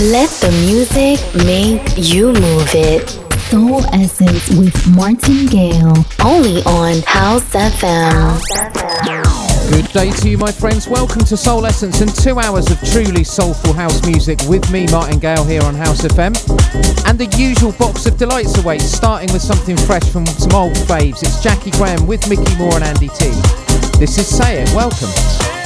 Let the music make you move it. Soul Essence with Martin Gale. Only on House FM. Good day to you, my friends. Welcome to Soul Essence and two hours of truly soulful house music with me, Martin Gale, here on House FM. And the usual box of delights awaits, starting with something fresh from some old faves. It's Jaki Graham with Micky More and Andy Tee. This is Say It. Welcome.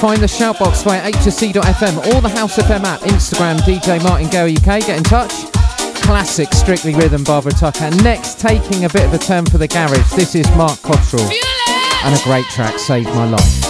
Find the shoutbox via hsc.fm or the House FM app, Instagram, DJ Martin Go UK. Get in touch. Classic Strictly Rhythm Barbara Tucker. Next, taking a bit of a turn for the garage, this is Mark Cottrell. And a great track, Saved My Life.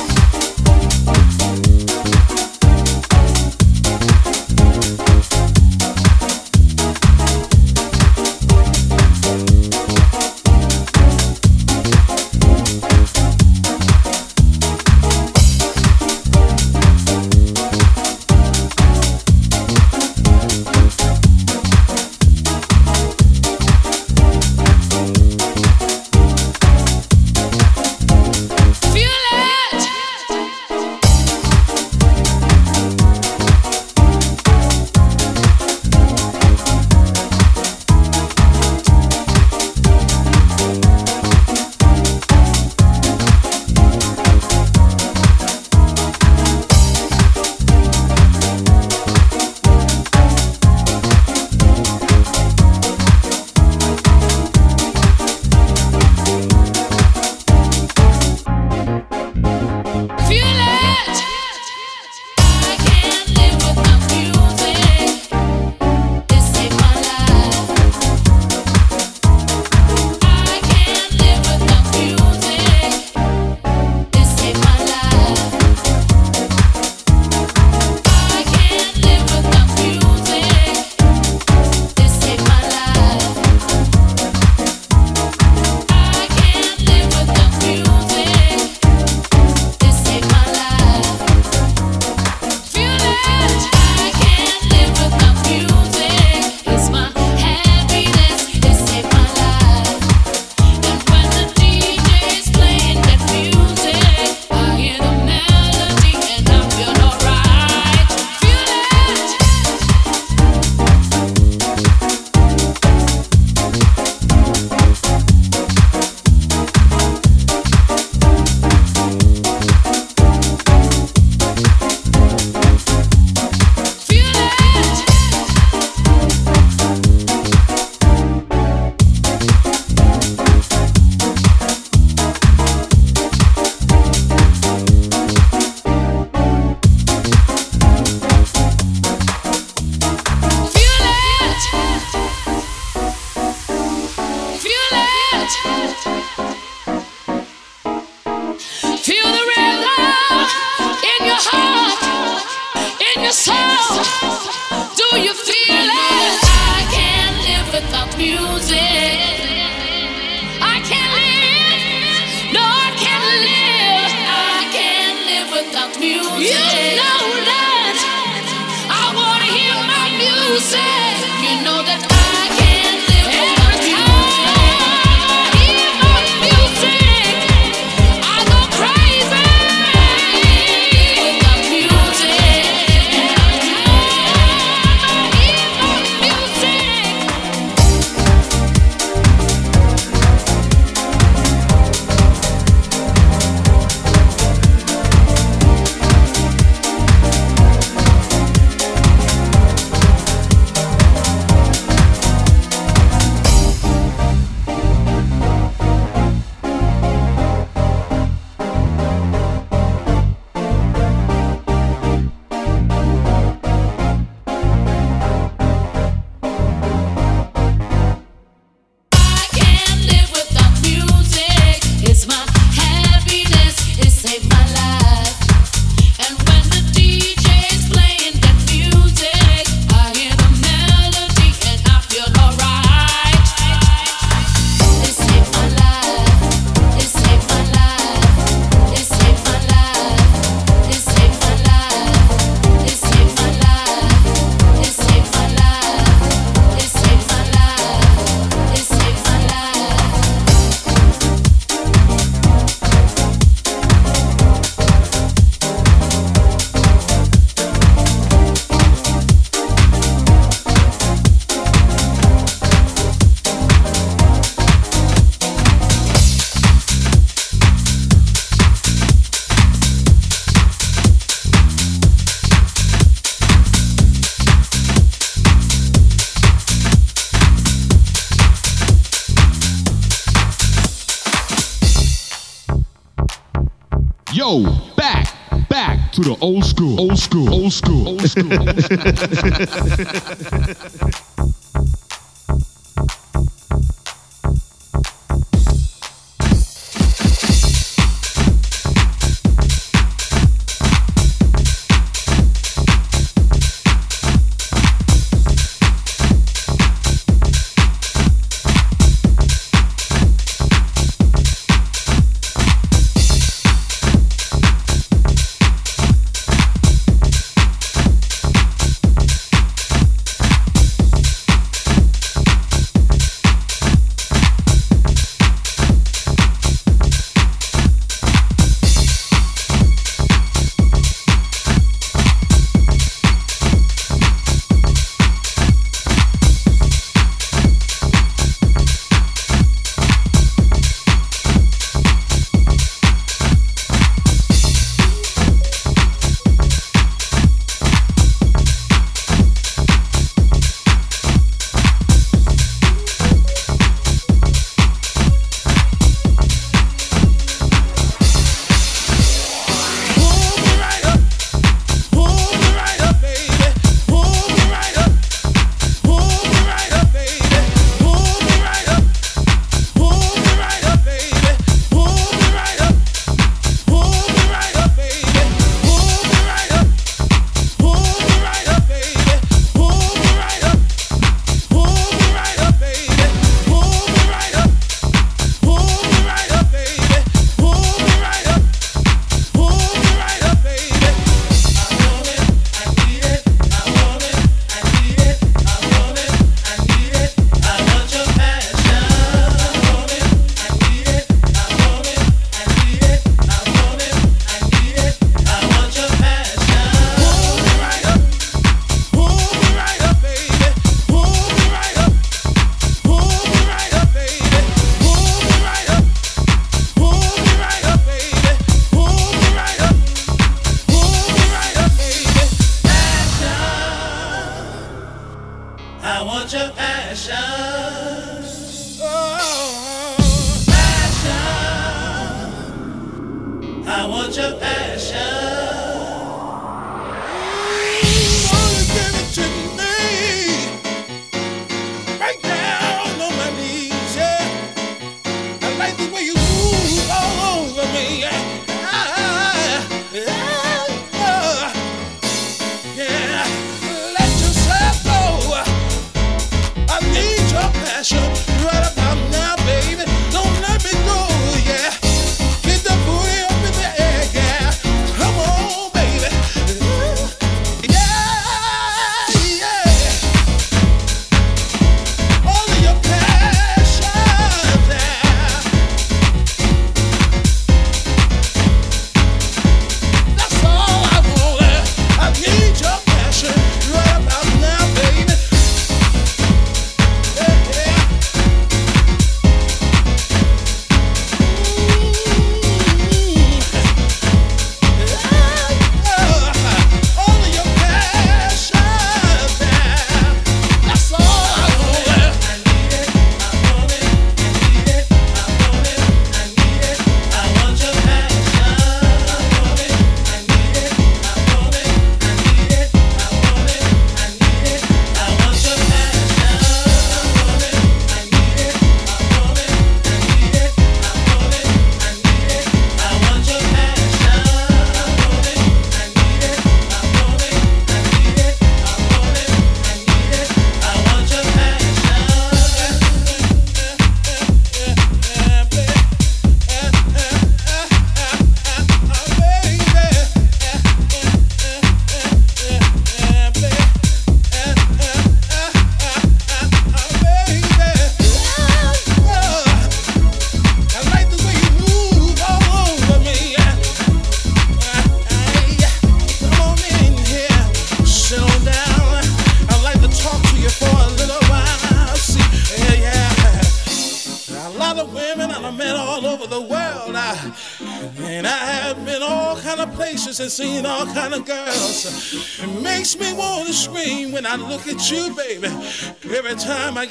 Old school, old school, old school, old school. Old school.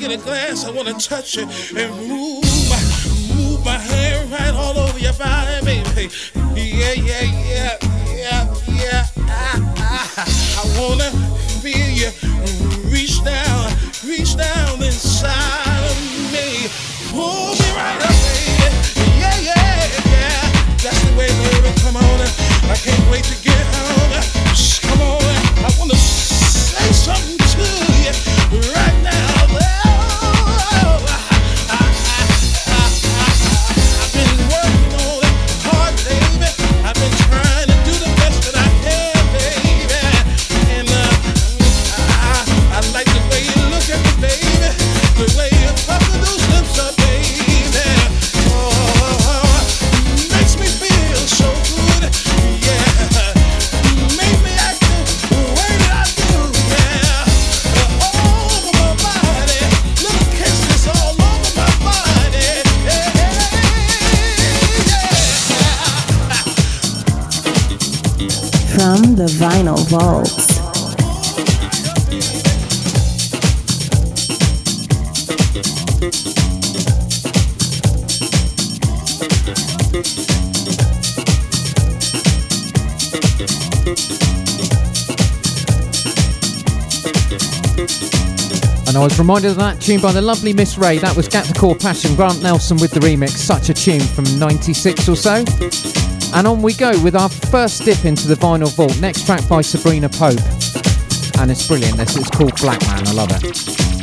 Get a glance, I wanna touch it. And Reminded of that tune by the lovely Miss Ray. That was Get the Core Passion, Grant Nelson with the remix. Such a tune from 96 or so. And on we go with our first dip into the vinyl vault. Next track by Sabrina Pope. And it's brilliant. This is called Black Man. I love it.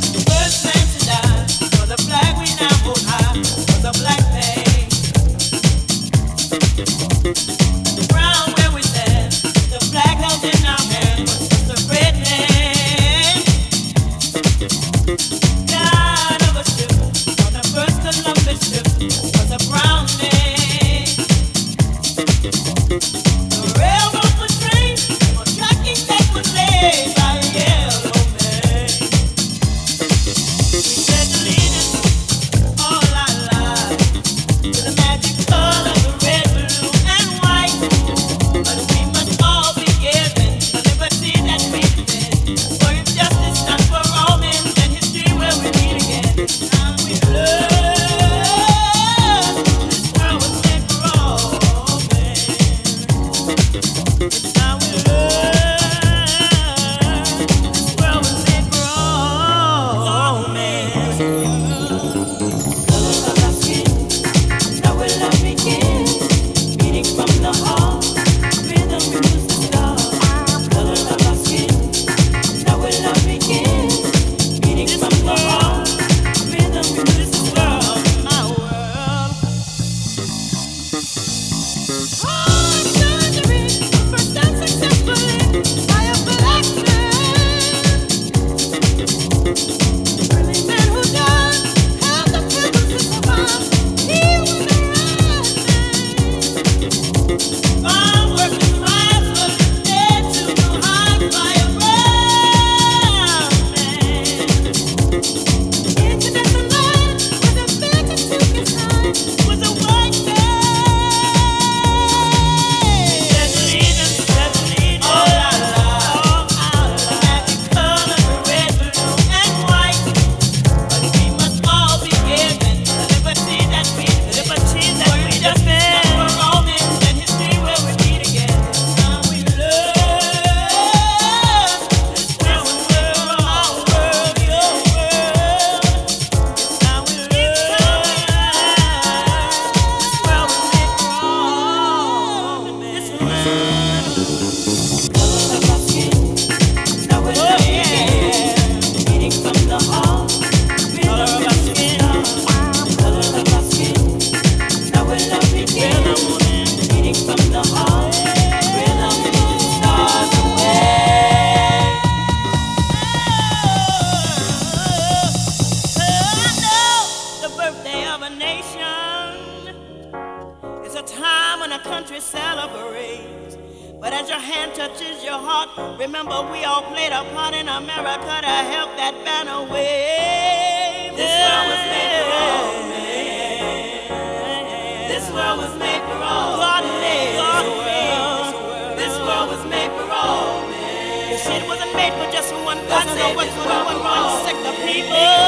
For just one person or one, one, one, one sect of people. God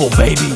soulful, baby.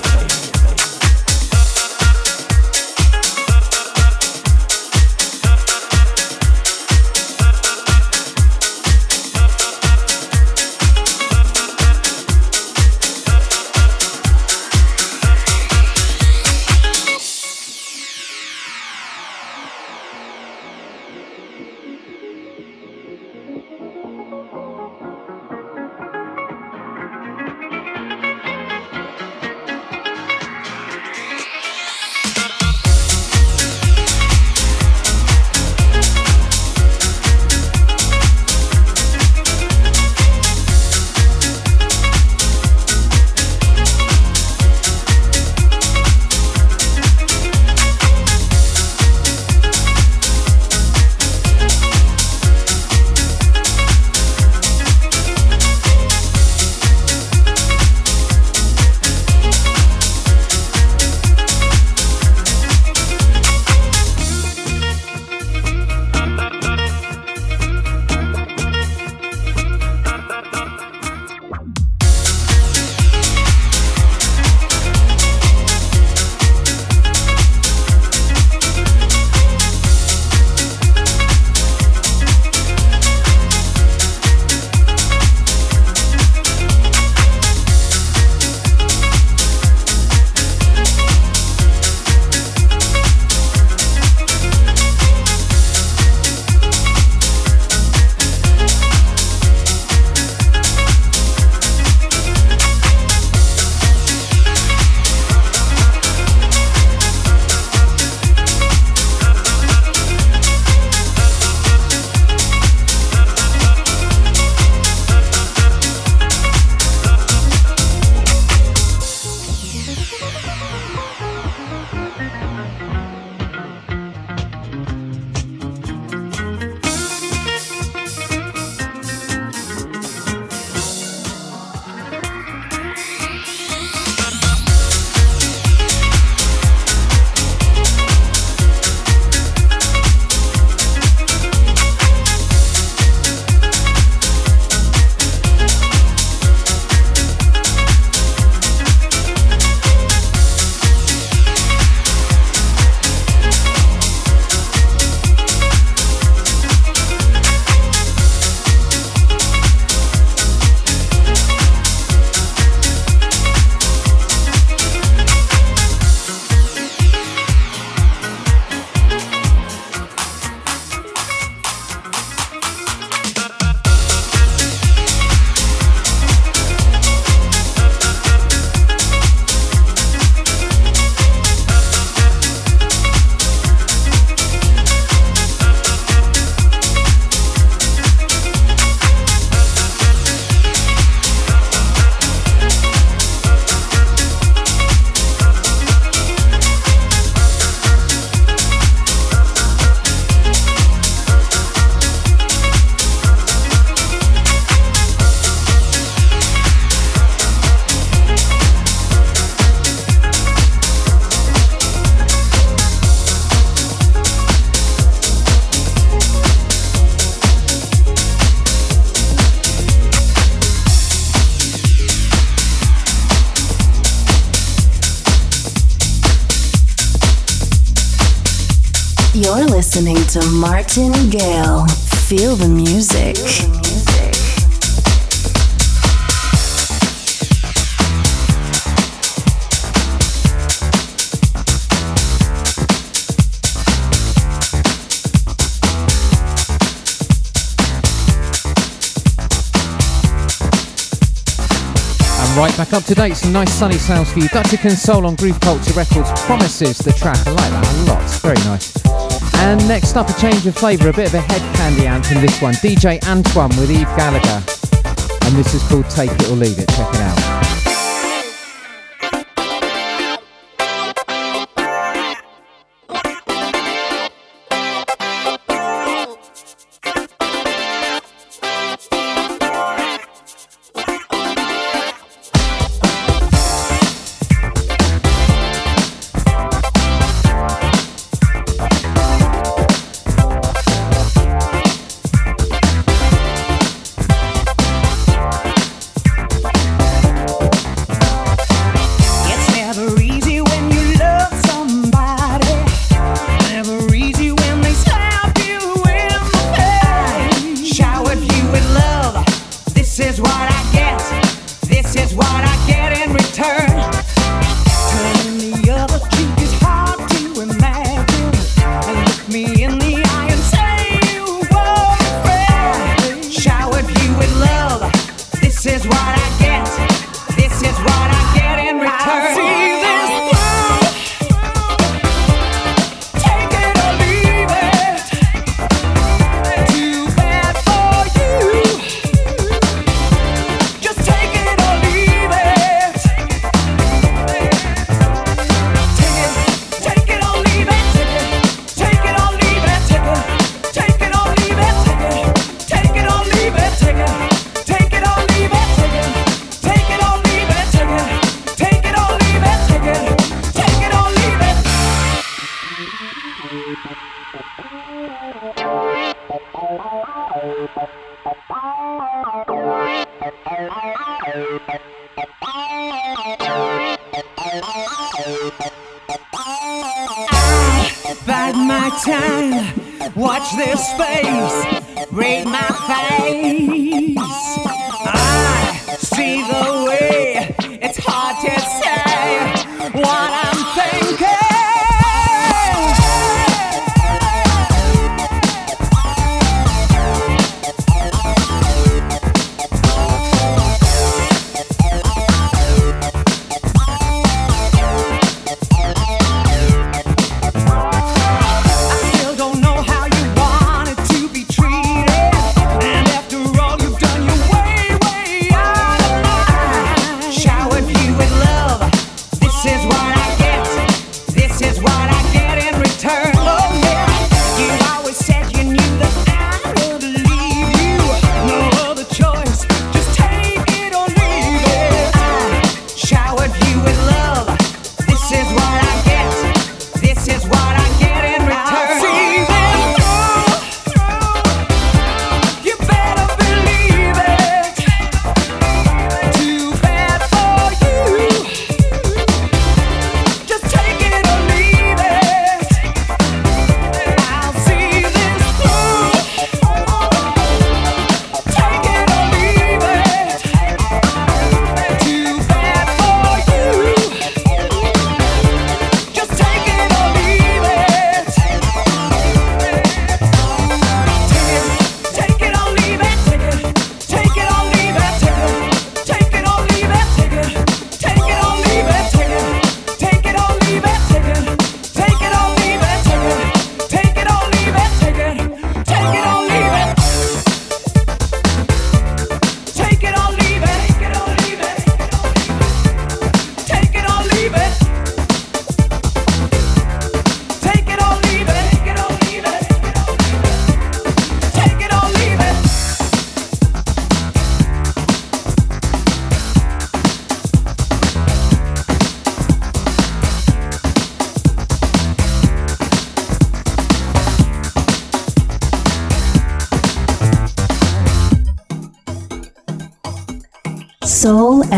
To Martin Gale. Feel the music. And right back up to date, some nice sunny sounds for you. Dutch Soul on Groove Culture Records promises the track. I like that a lot. Very nice. And next up, a change of flavour, a bit of a Hed Kandi anthem. This one, DJ Antoine with Eve Gallagher, and this is called Take It or Leave It. Check it out.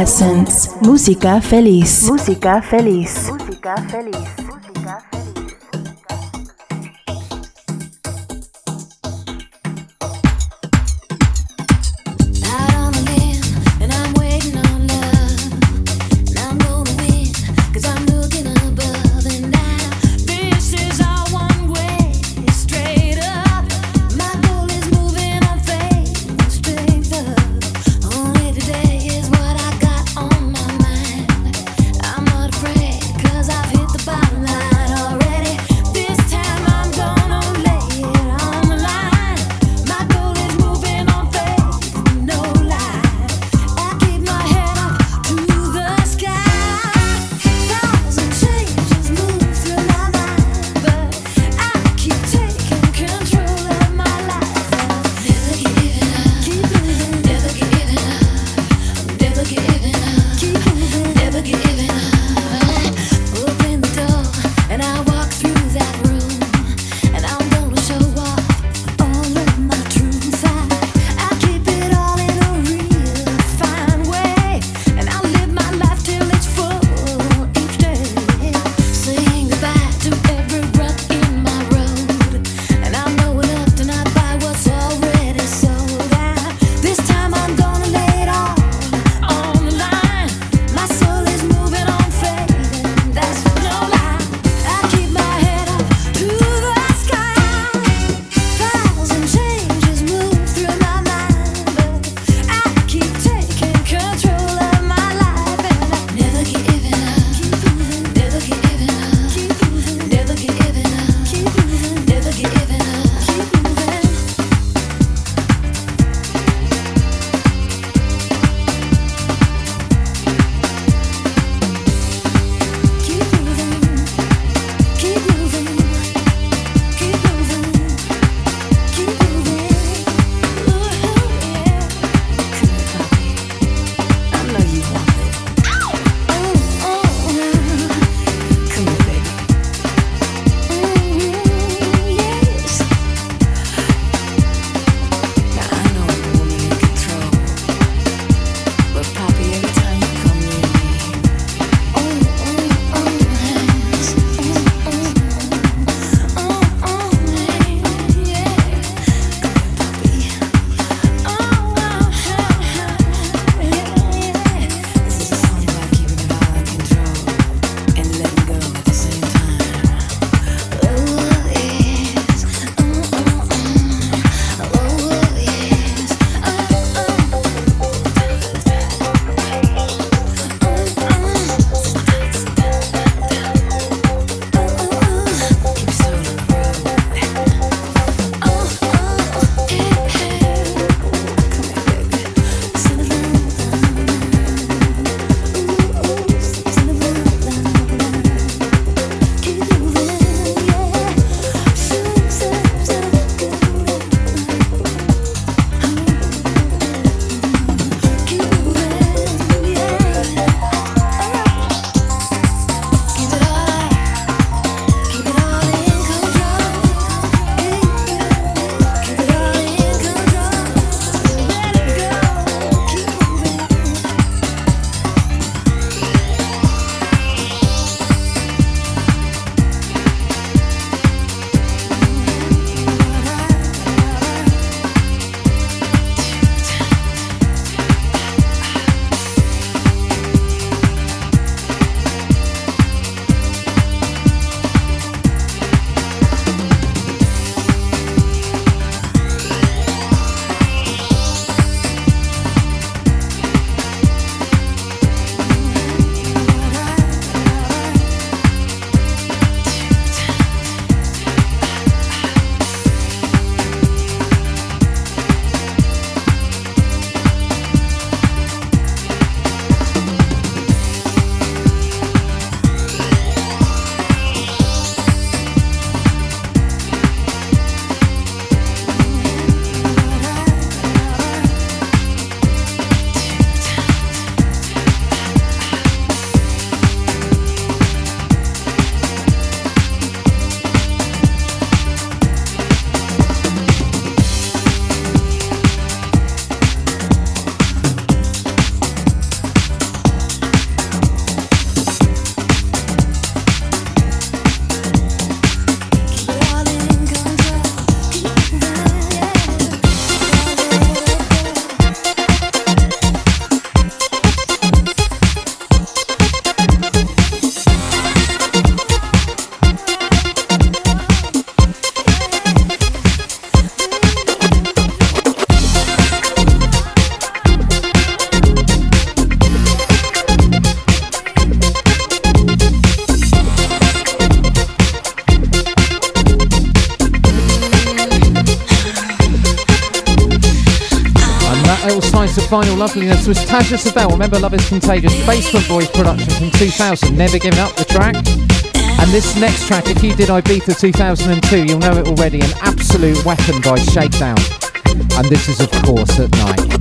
Essence. Música feliz. Música feliz. Música feliz. Loveliness was Taja Sevelle. Remember, Love is Contagious. Basement Boys production from 2000. Never giving up the track. And this next track, if you did Ibiza 2002, you'll know it already. An absolute weapon by Shakedown. And this is, of course, at night.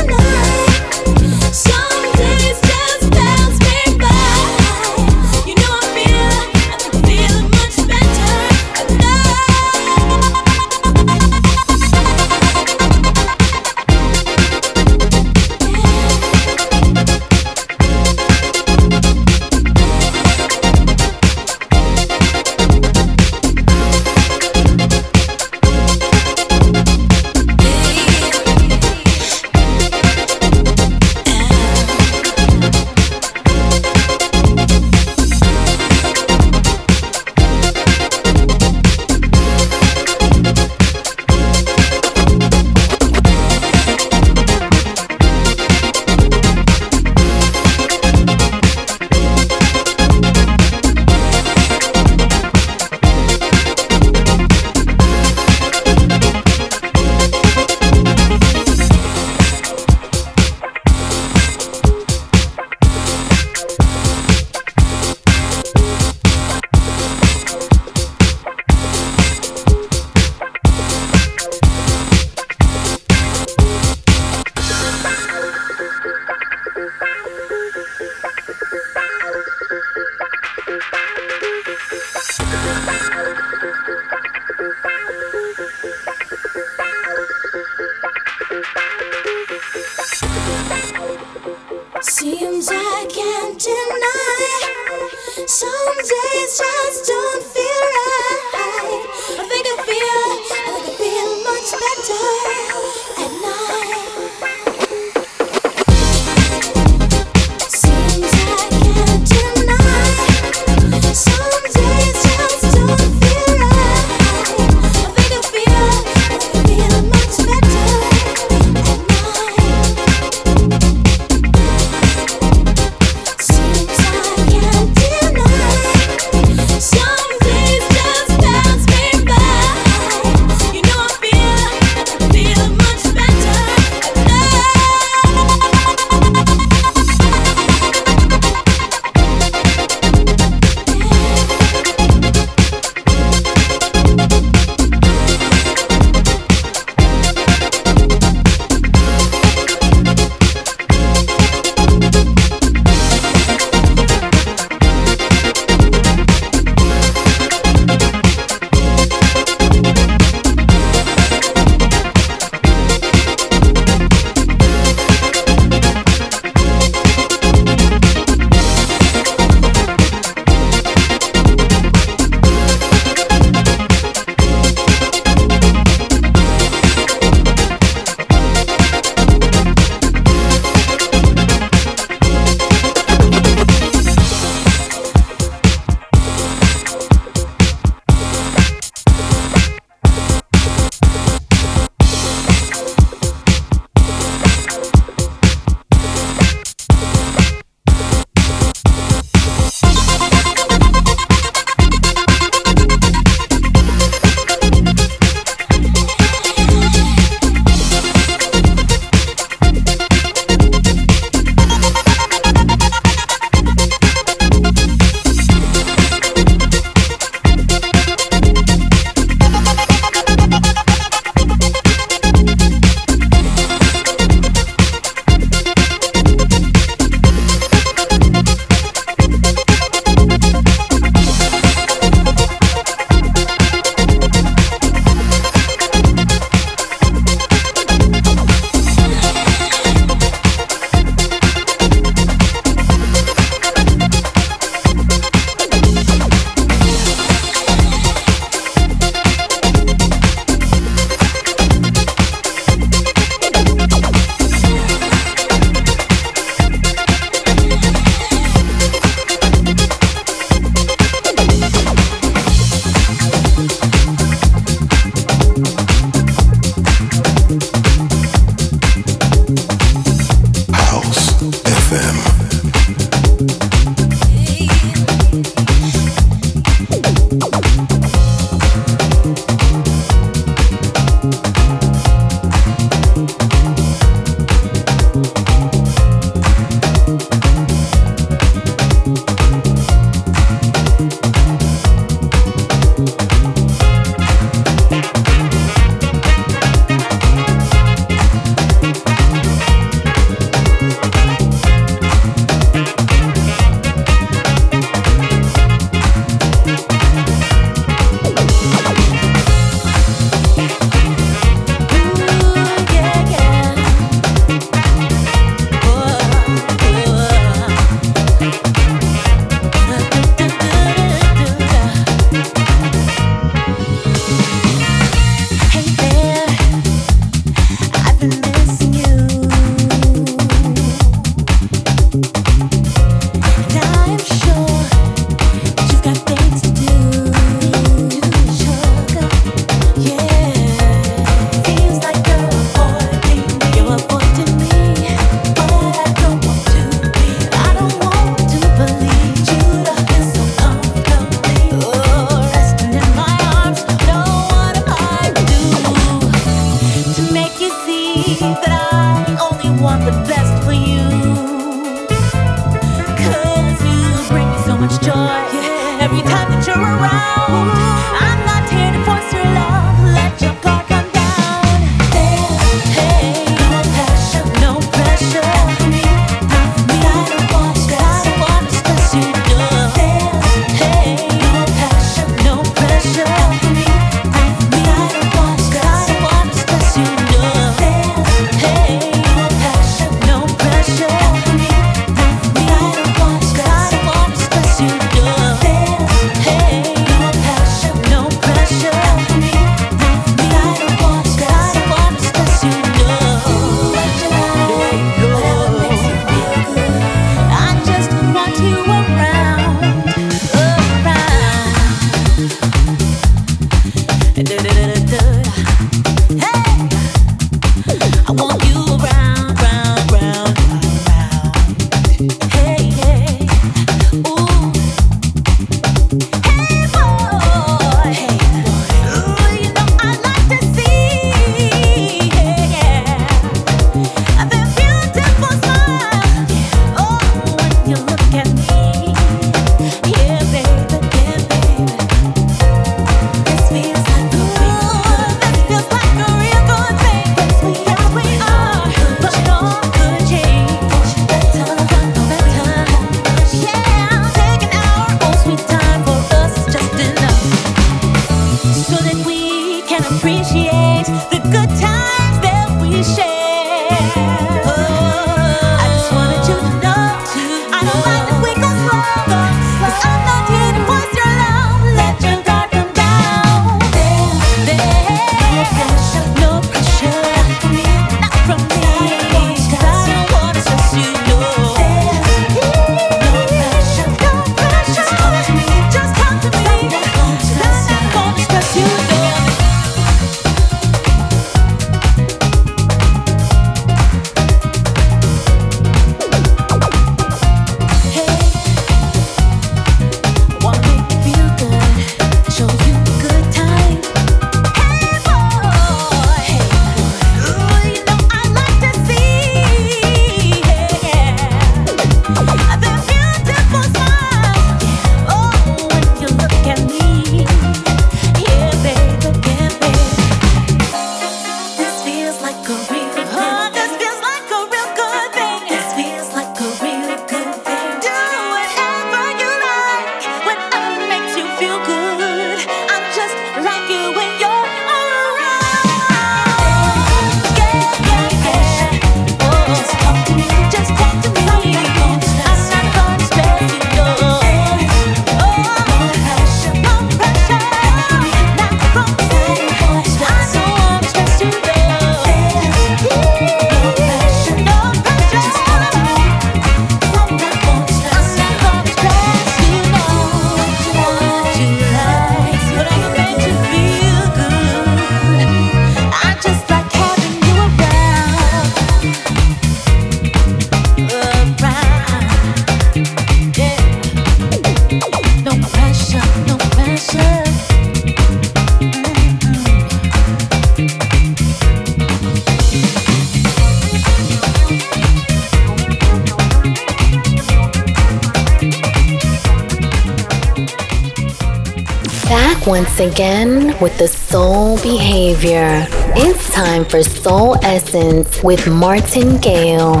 again with the soul behavior. It's time for Soul Essence with Martin Gale.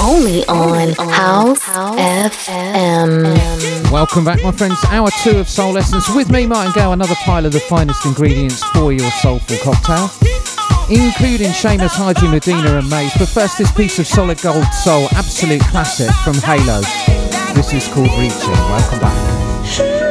Only on House, House FM. Welcome back, my friends. Hour two of Soul Essence with me, Martin Gale, another pile of the finest ingredients for your soulful cocktail, including Seamus, Haji, Medina, and Maze. But first, this piece of solid gold soul, absolute classic from Halo. This is called Reaching. Welcome back.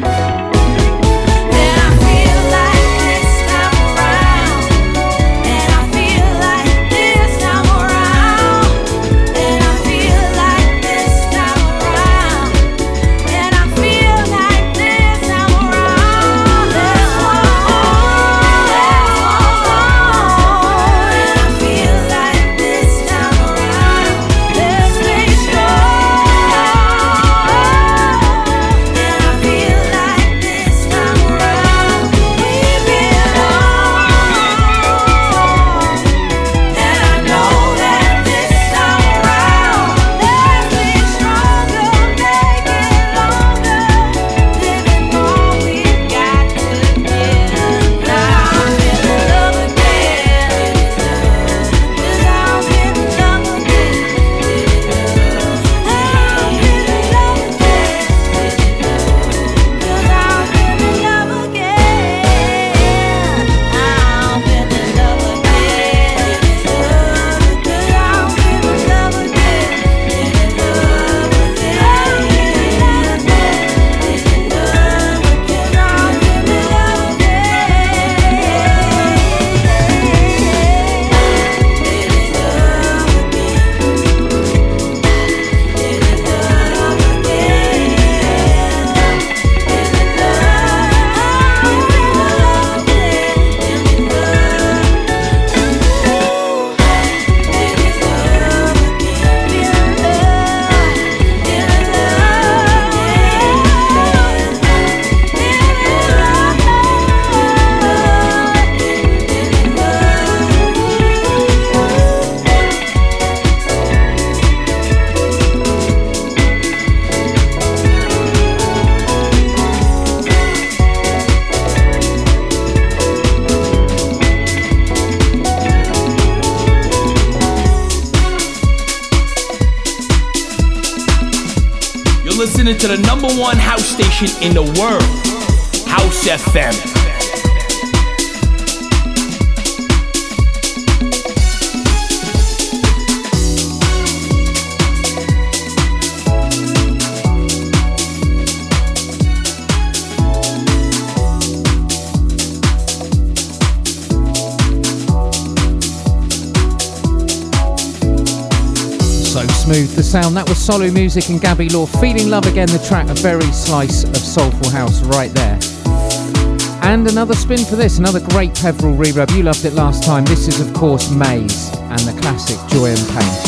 Bye. in the world. Solo Music and Gabby Law. Feeling Love Again, the track, a very slice of Soulful House right there. And another spin for this, another great Peveril reverb. You loved it last time. This is, of course, Maze and the classic Joy and Pain.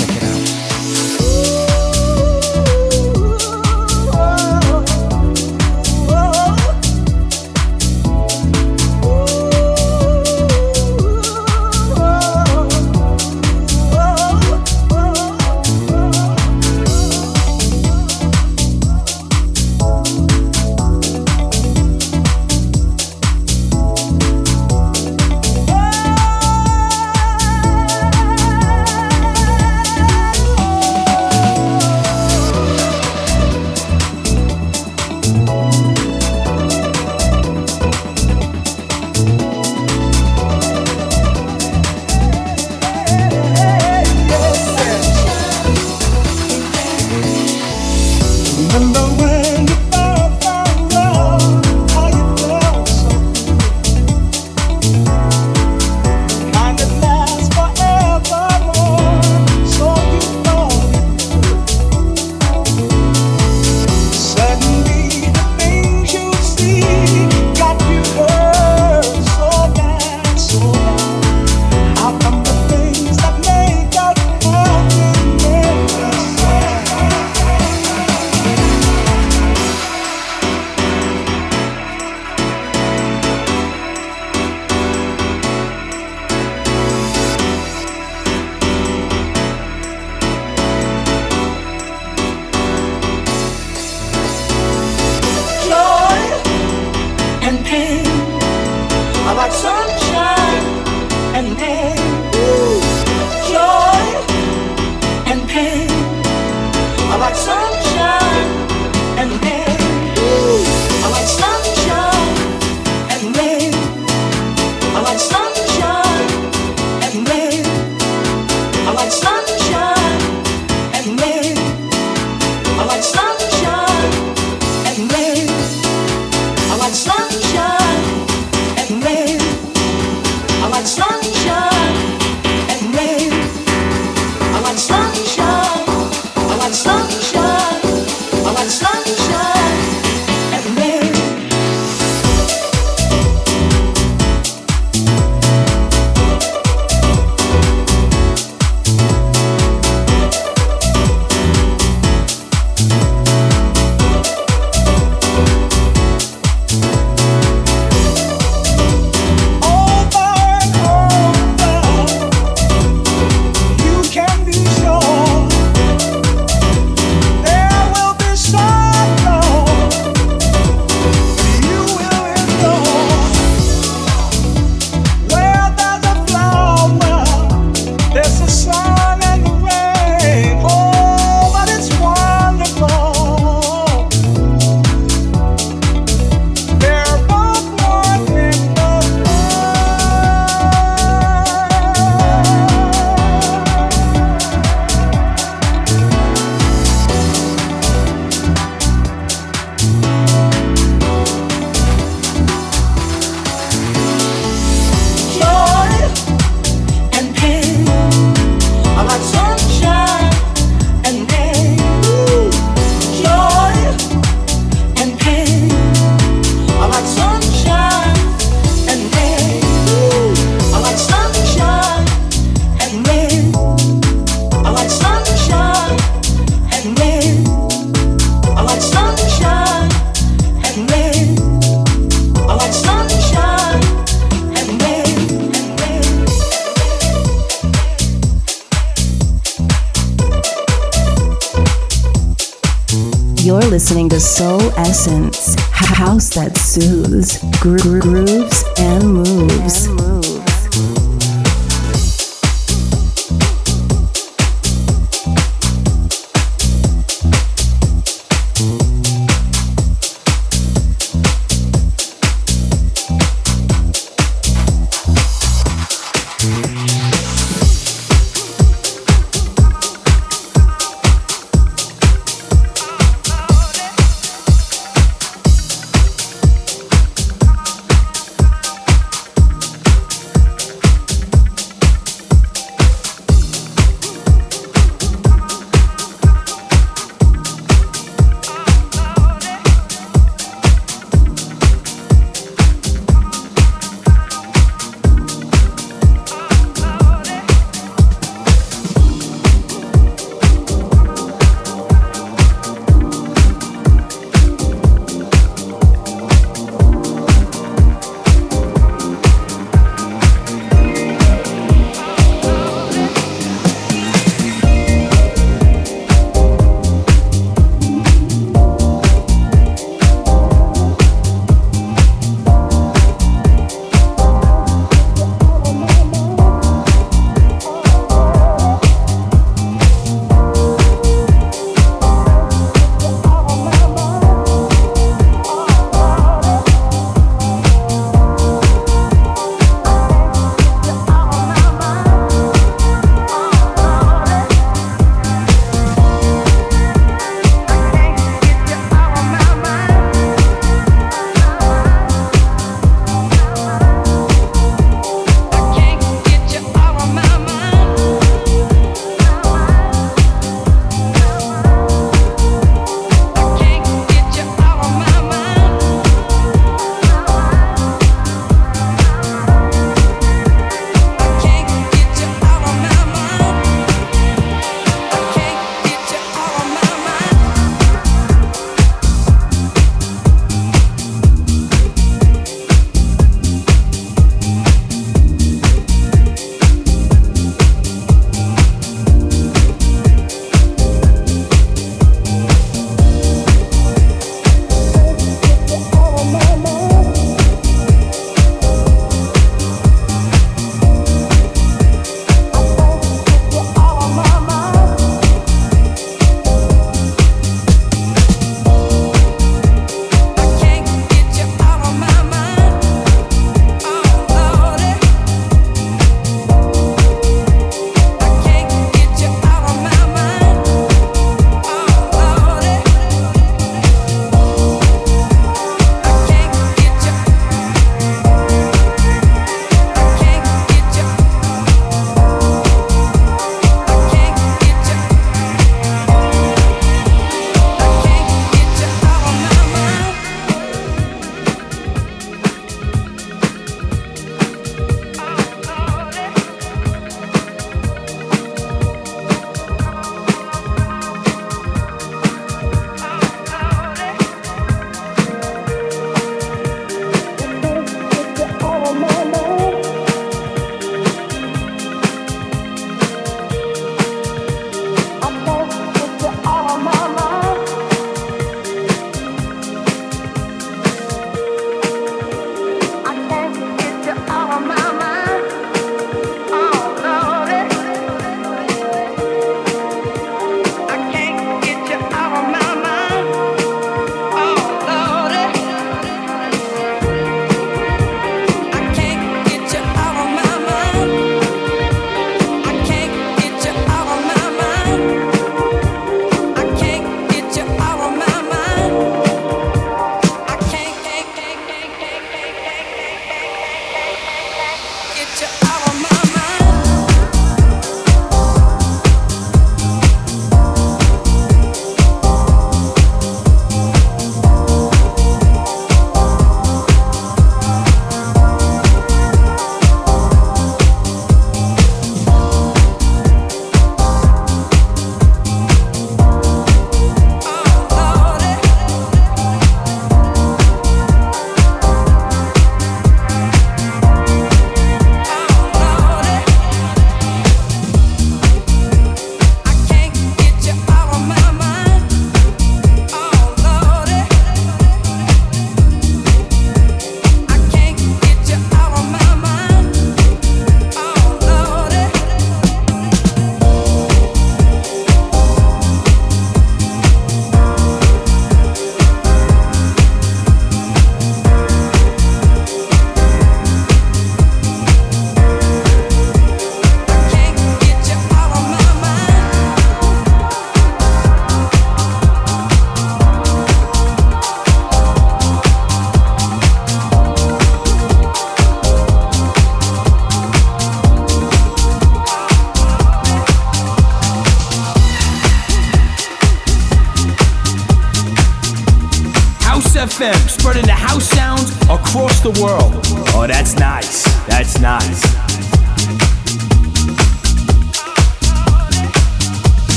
You're listening to Soul Essence, house that soothes, gro- grooves, and moves. And moves.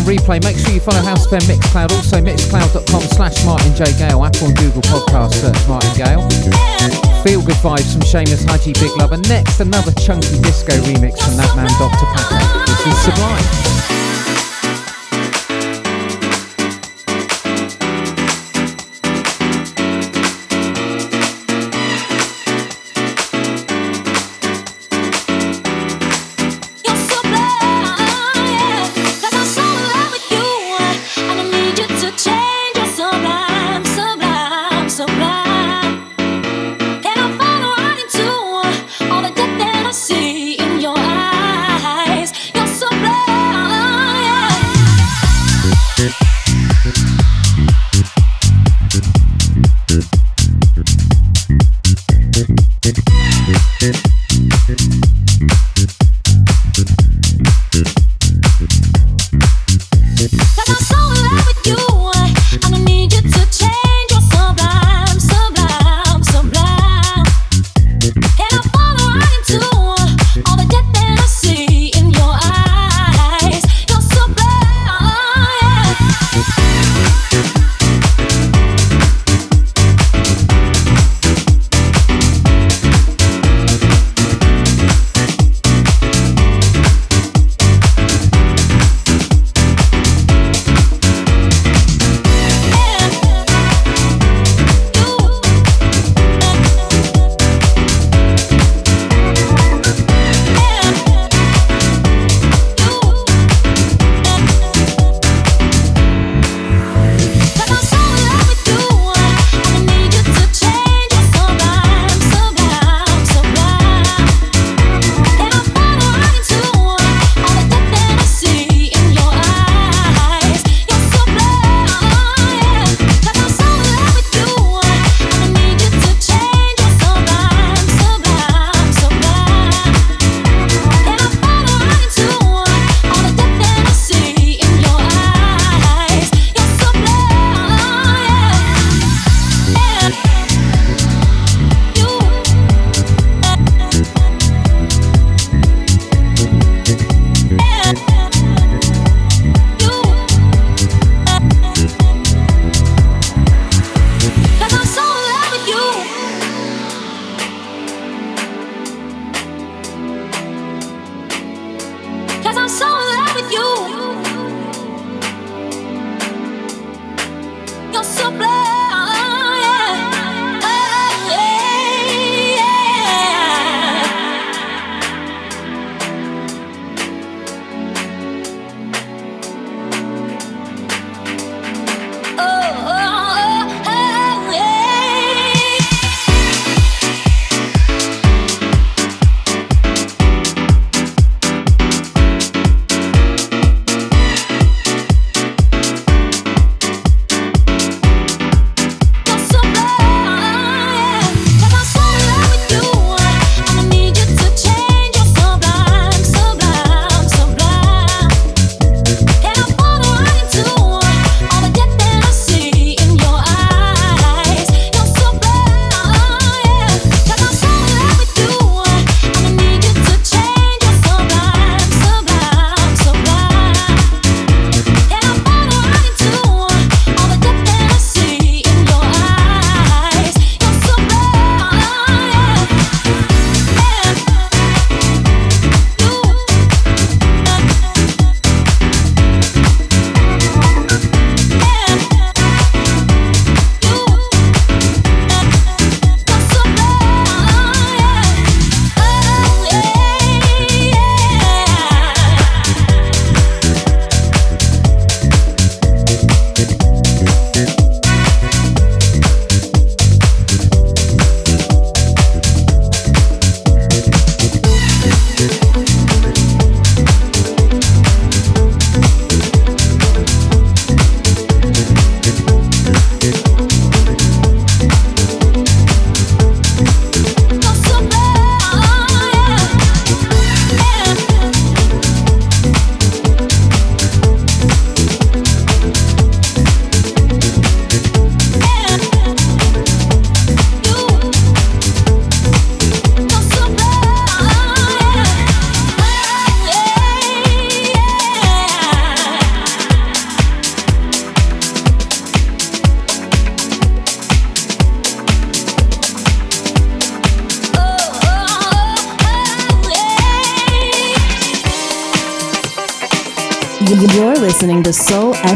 on replay. Make sure you follow House FM Mixcloud, also mixcloud.com slash Martin J. Gale, Apple and Google podcast search Martin Gale. Feel good vibes from Seamus Haji Big Love, and next another chunky disco remix from that man Dr. Packer. This is Sublime.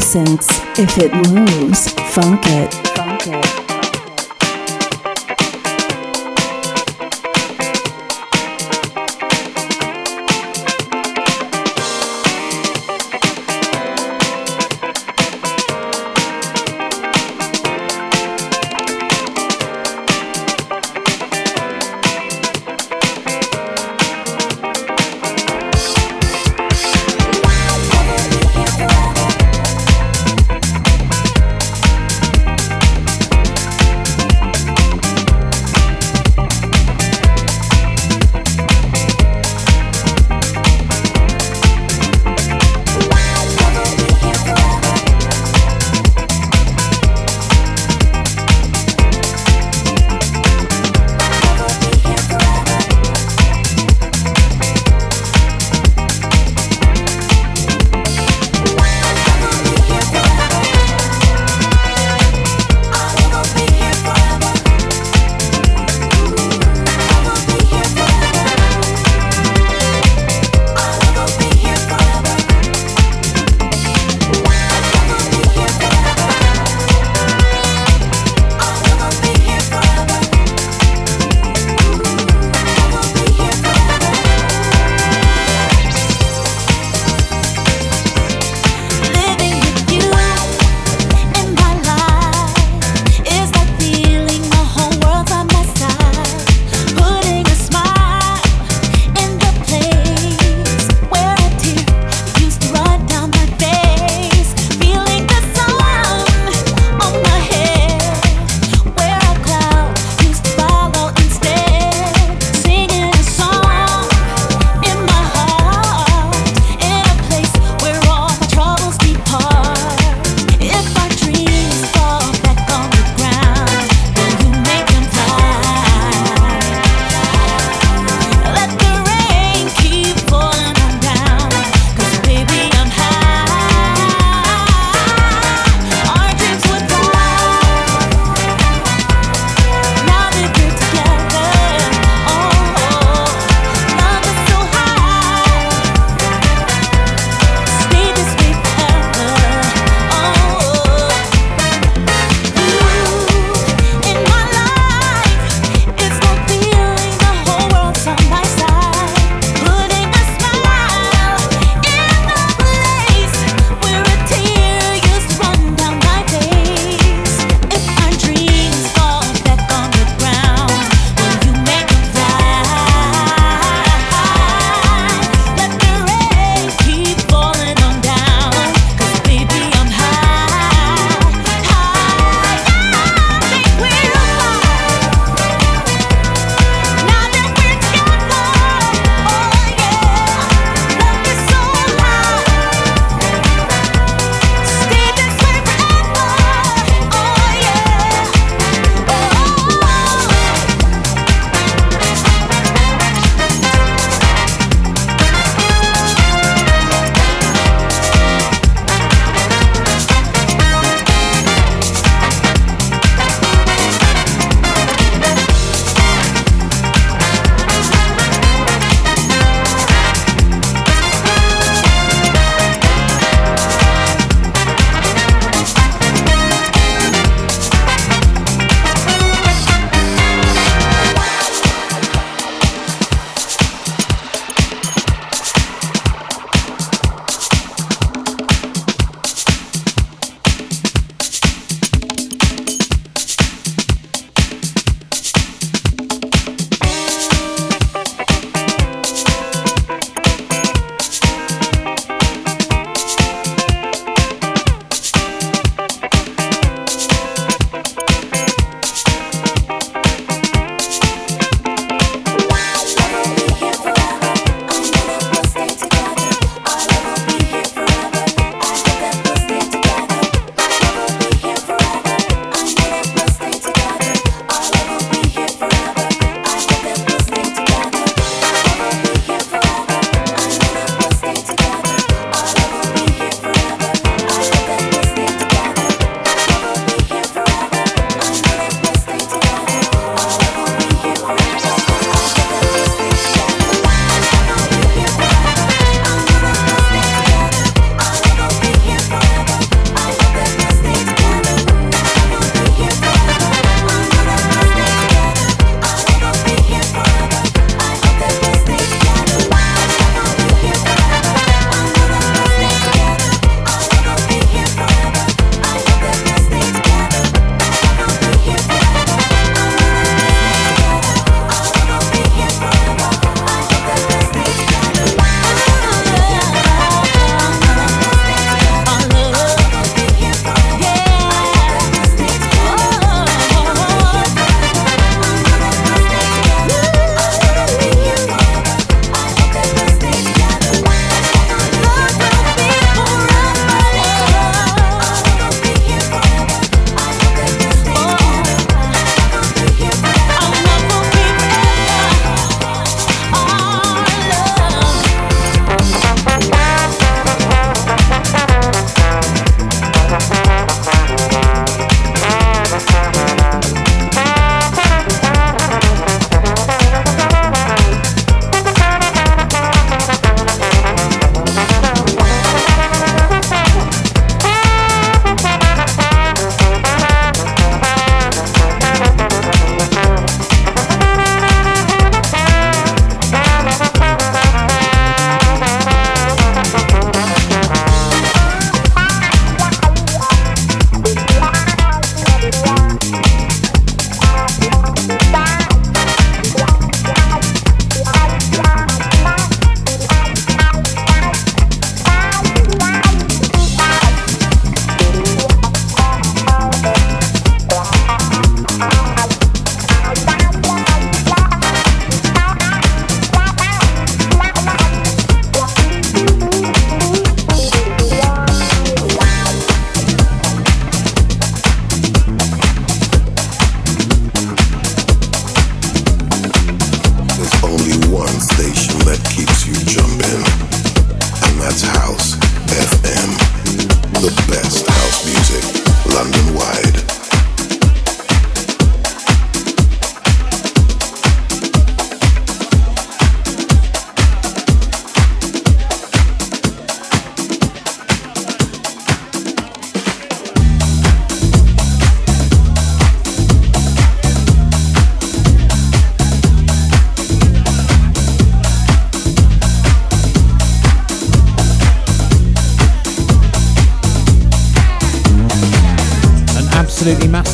Soul If it moves,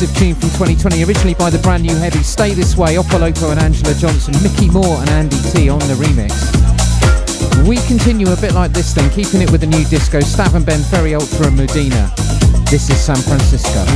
massive tune from 2020, originally by the brand new Heavy Stay This Way, Opolopo and Angela Johnson, Micky More and Andy Tee on the remix. We continue a bit like this then, keeping it with the new disco, Stav and Ben, Ferry Ultra and Medina. This is San Francisco.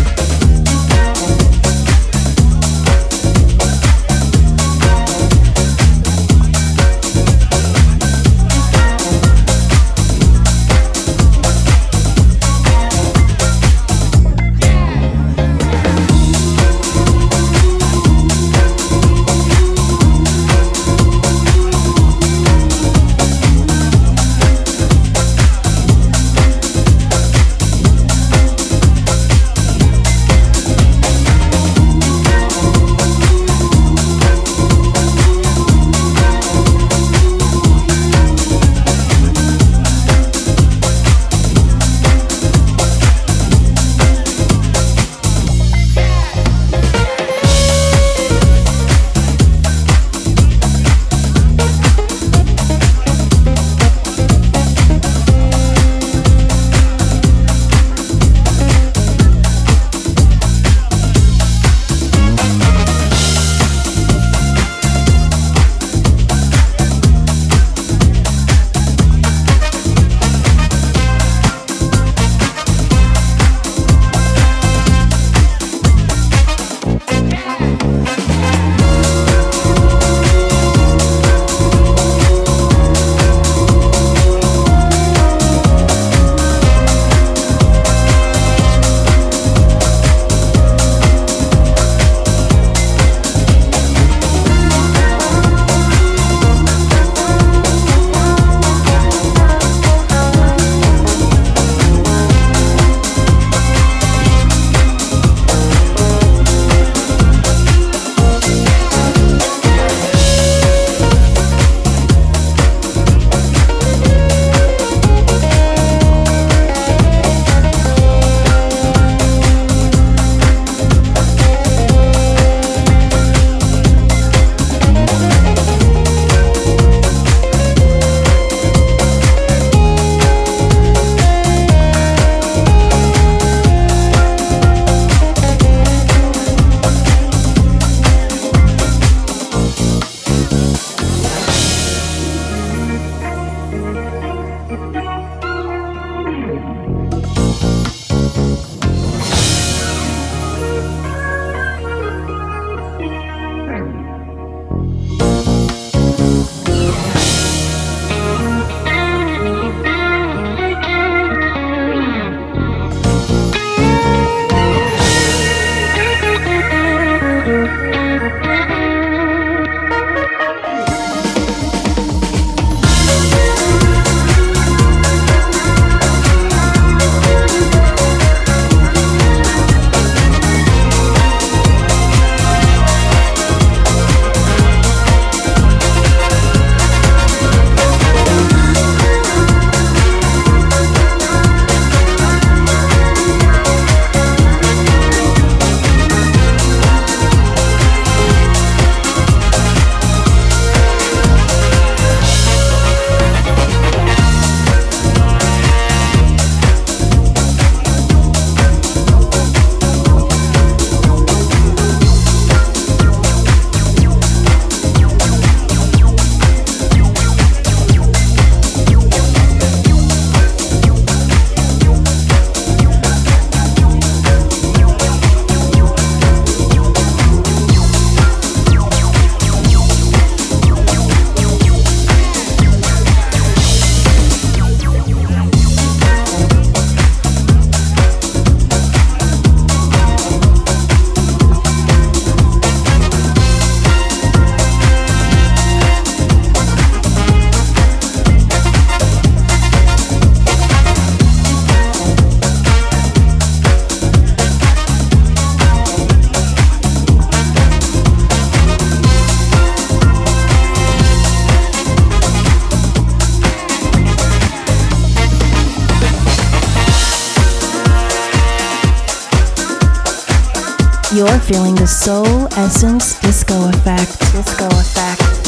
Feeling the Soul Essence Disco Effect. Disco Effect.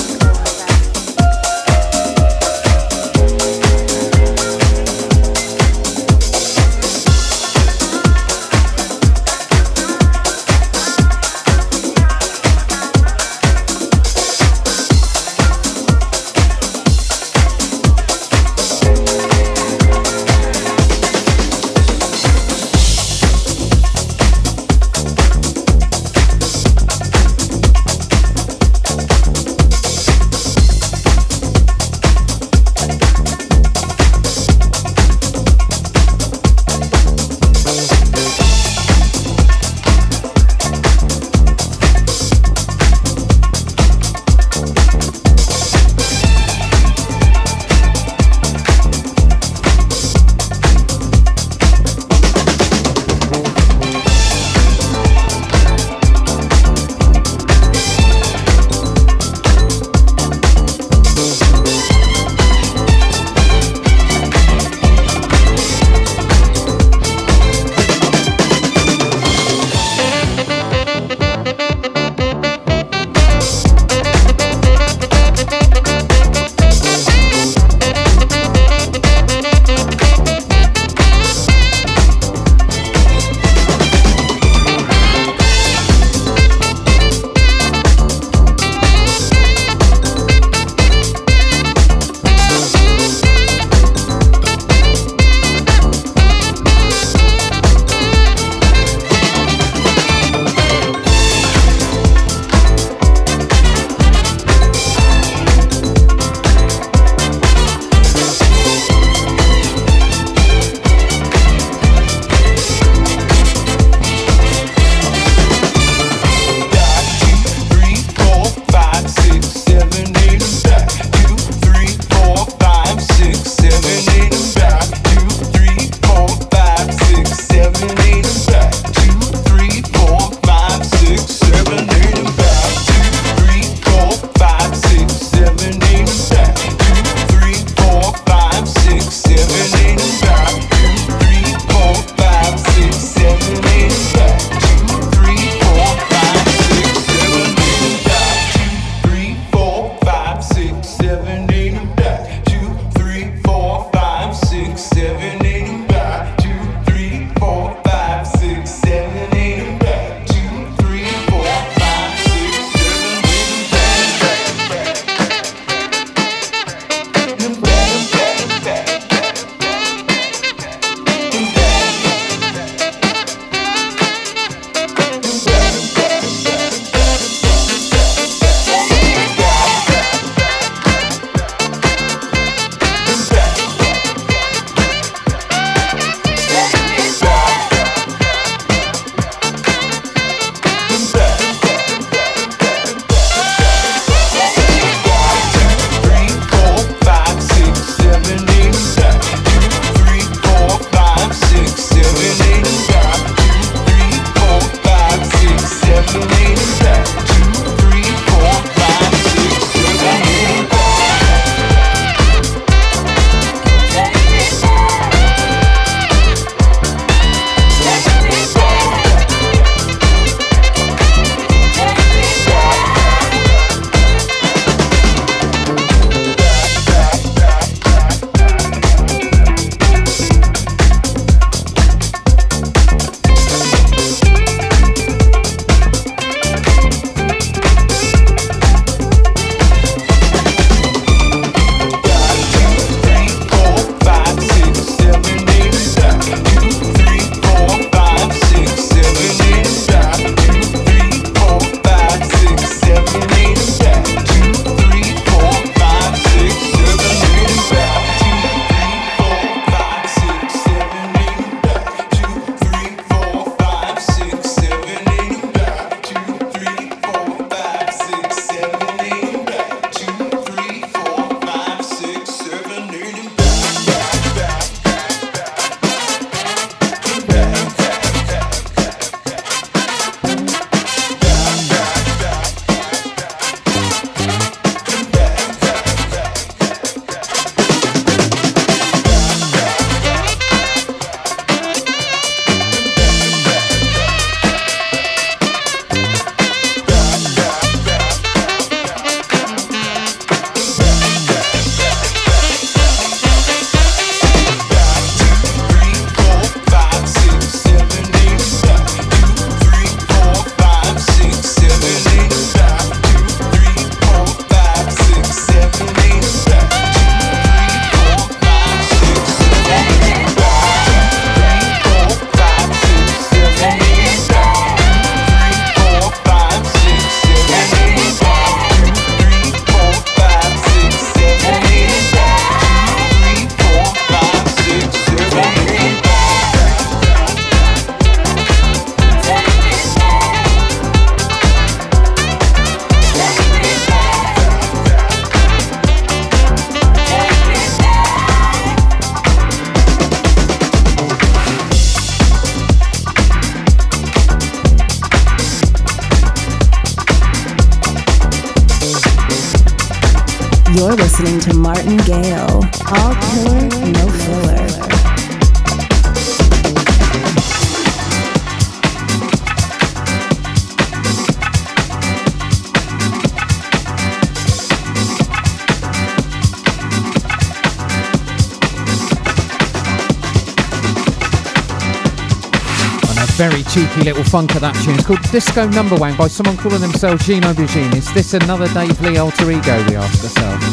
Funk of that tune. Called Disco Number Wang by someone calling themselves Gino Bugine. Is this another Dave Lee alter ego, we ask ourselves?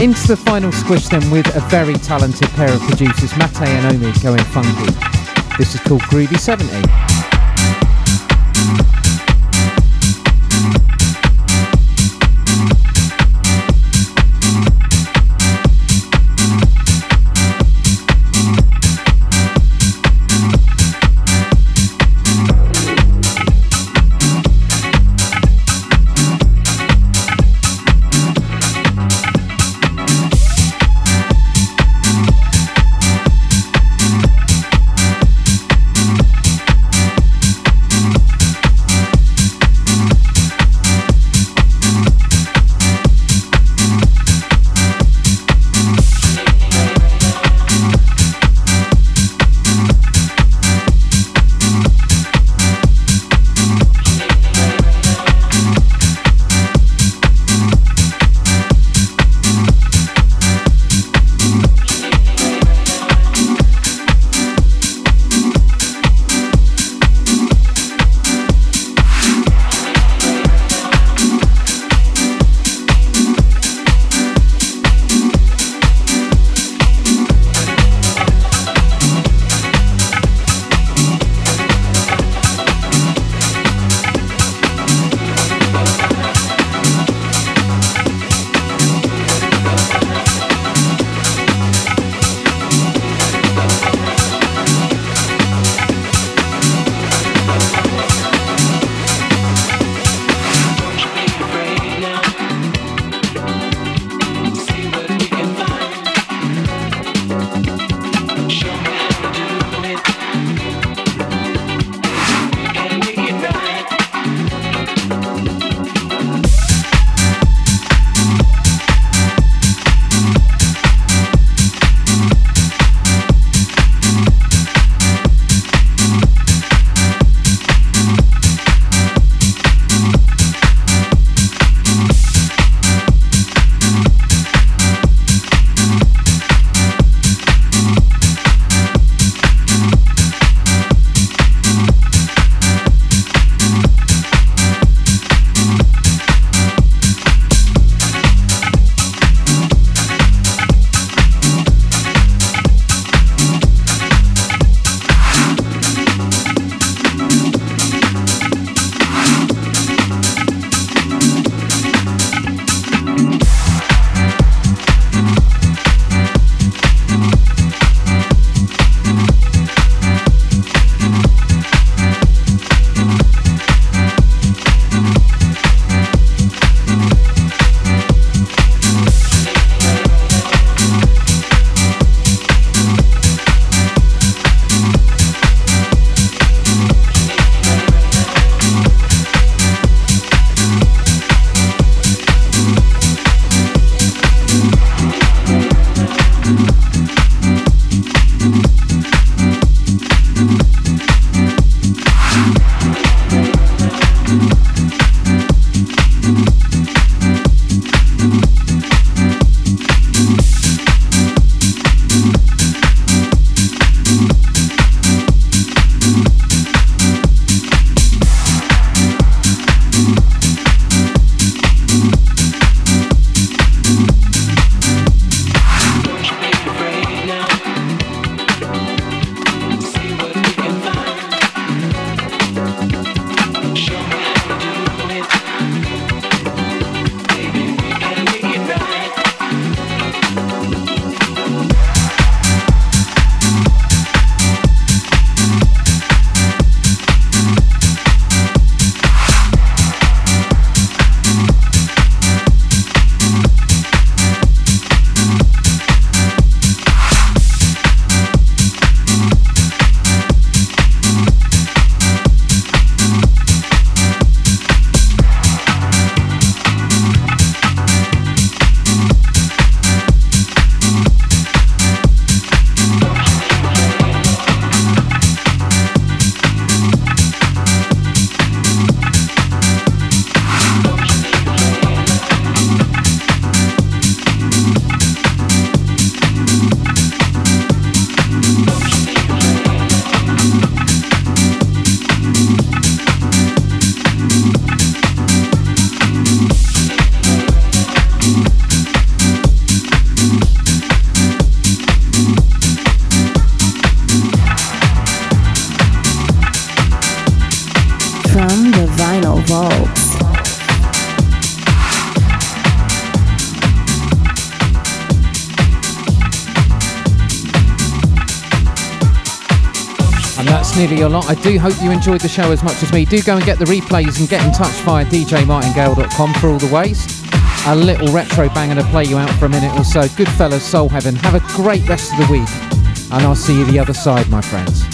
Into the final squish then with a very talented pair of producers, Mate and Omi, going funky. This is called Groovy 70. Nearly a lot. I do hope you enjoyed the show as much as me. Do go and get the replays and get in touch via djmartingale.com for all the ways. A little retro banger to play you out for a minute or so. Goodfellas, Soul Heaven. Have a great rest of the week. And I'll see you the other side, my friends.